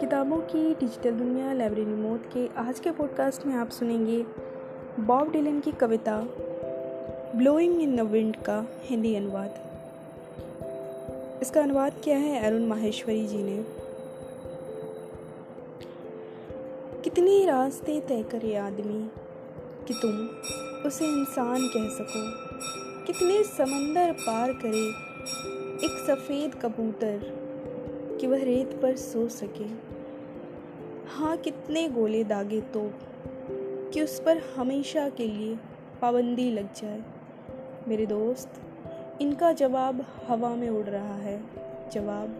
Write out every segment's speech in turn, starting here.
किताबों की डिजिटल दुनिया लाइब्रेरी मोड के आज के पॉडकास्ट में आप सुनेंगे बॉब डिलन की कविता ब्लोइंग इन द विंड का हिंदी अनुवाद। इसका अनुवाद किया है अरुण माहेश्वरी जी ने। कितने रास्ते तय करे आदमी कि तुम उसे इंसान कह सको, कितने समंदर पार करे एक सफ़ेद कबूतर कि वह रेत पर सो सके। हाँ कितने गोले दागे तो कि उस पर हमेशा के लिए पाबंदी लग जाए। मेरे दोस्त, इनका जवाब हवा में उड़ रहा है। जवाब,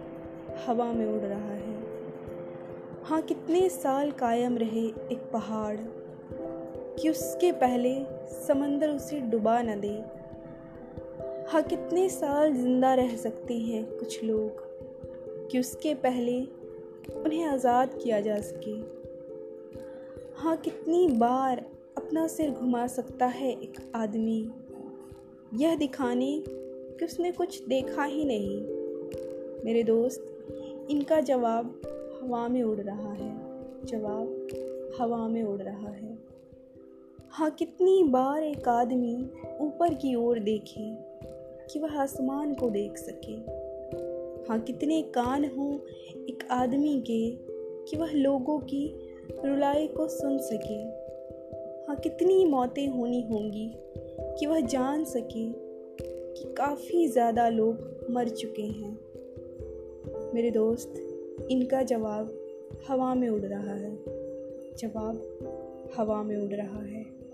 हवा में उड़ रहा है। हाँ कितने साल कायम रहे एक पहाड़ कि उसके पहले समंदर उसे डुबा न दे। हाँ कितने साल ज़िंदा रह सकते हैं कुछ लोग कि उसके पहले उन्हें आज़ाद किया जा सके। हाँ कितनी बार अपना सिर घुमा सकता है एक आदमी। यह दिखाने कि उसने कुछ देखा ही नहीं। मेरे दोस्त, इनका जवाब हवा में उड़ रहा है। जवाब हवा में उड़ रहा है। हाँ कितनी बार एक आदमी ऊपर की ओर देखे। कि वह आसमान को देख सके। हाँ कितने कान हों एक आदमी के कि वह लोगों की रुलाई को सुन सके। हाँ कितनी मौतें होनी होंगी कि वह जान सके कि काफ़ी ज़्यादा लोग मर चुके हैं। मेरे दोस्त, इनका जवाब हवा में उड़ रहा है। जवाब हवा में उड़ रहा है।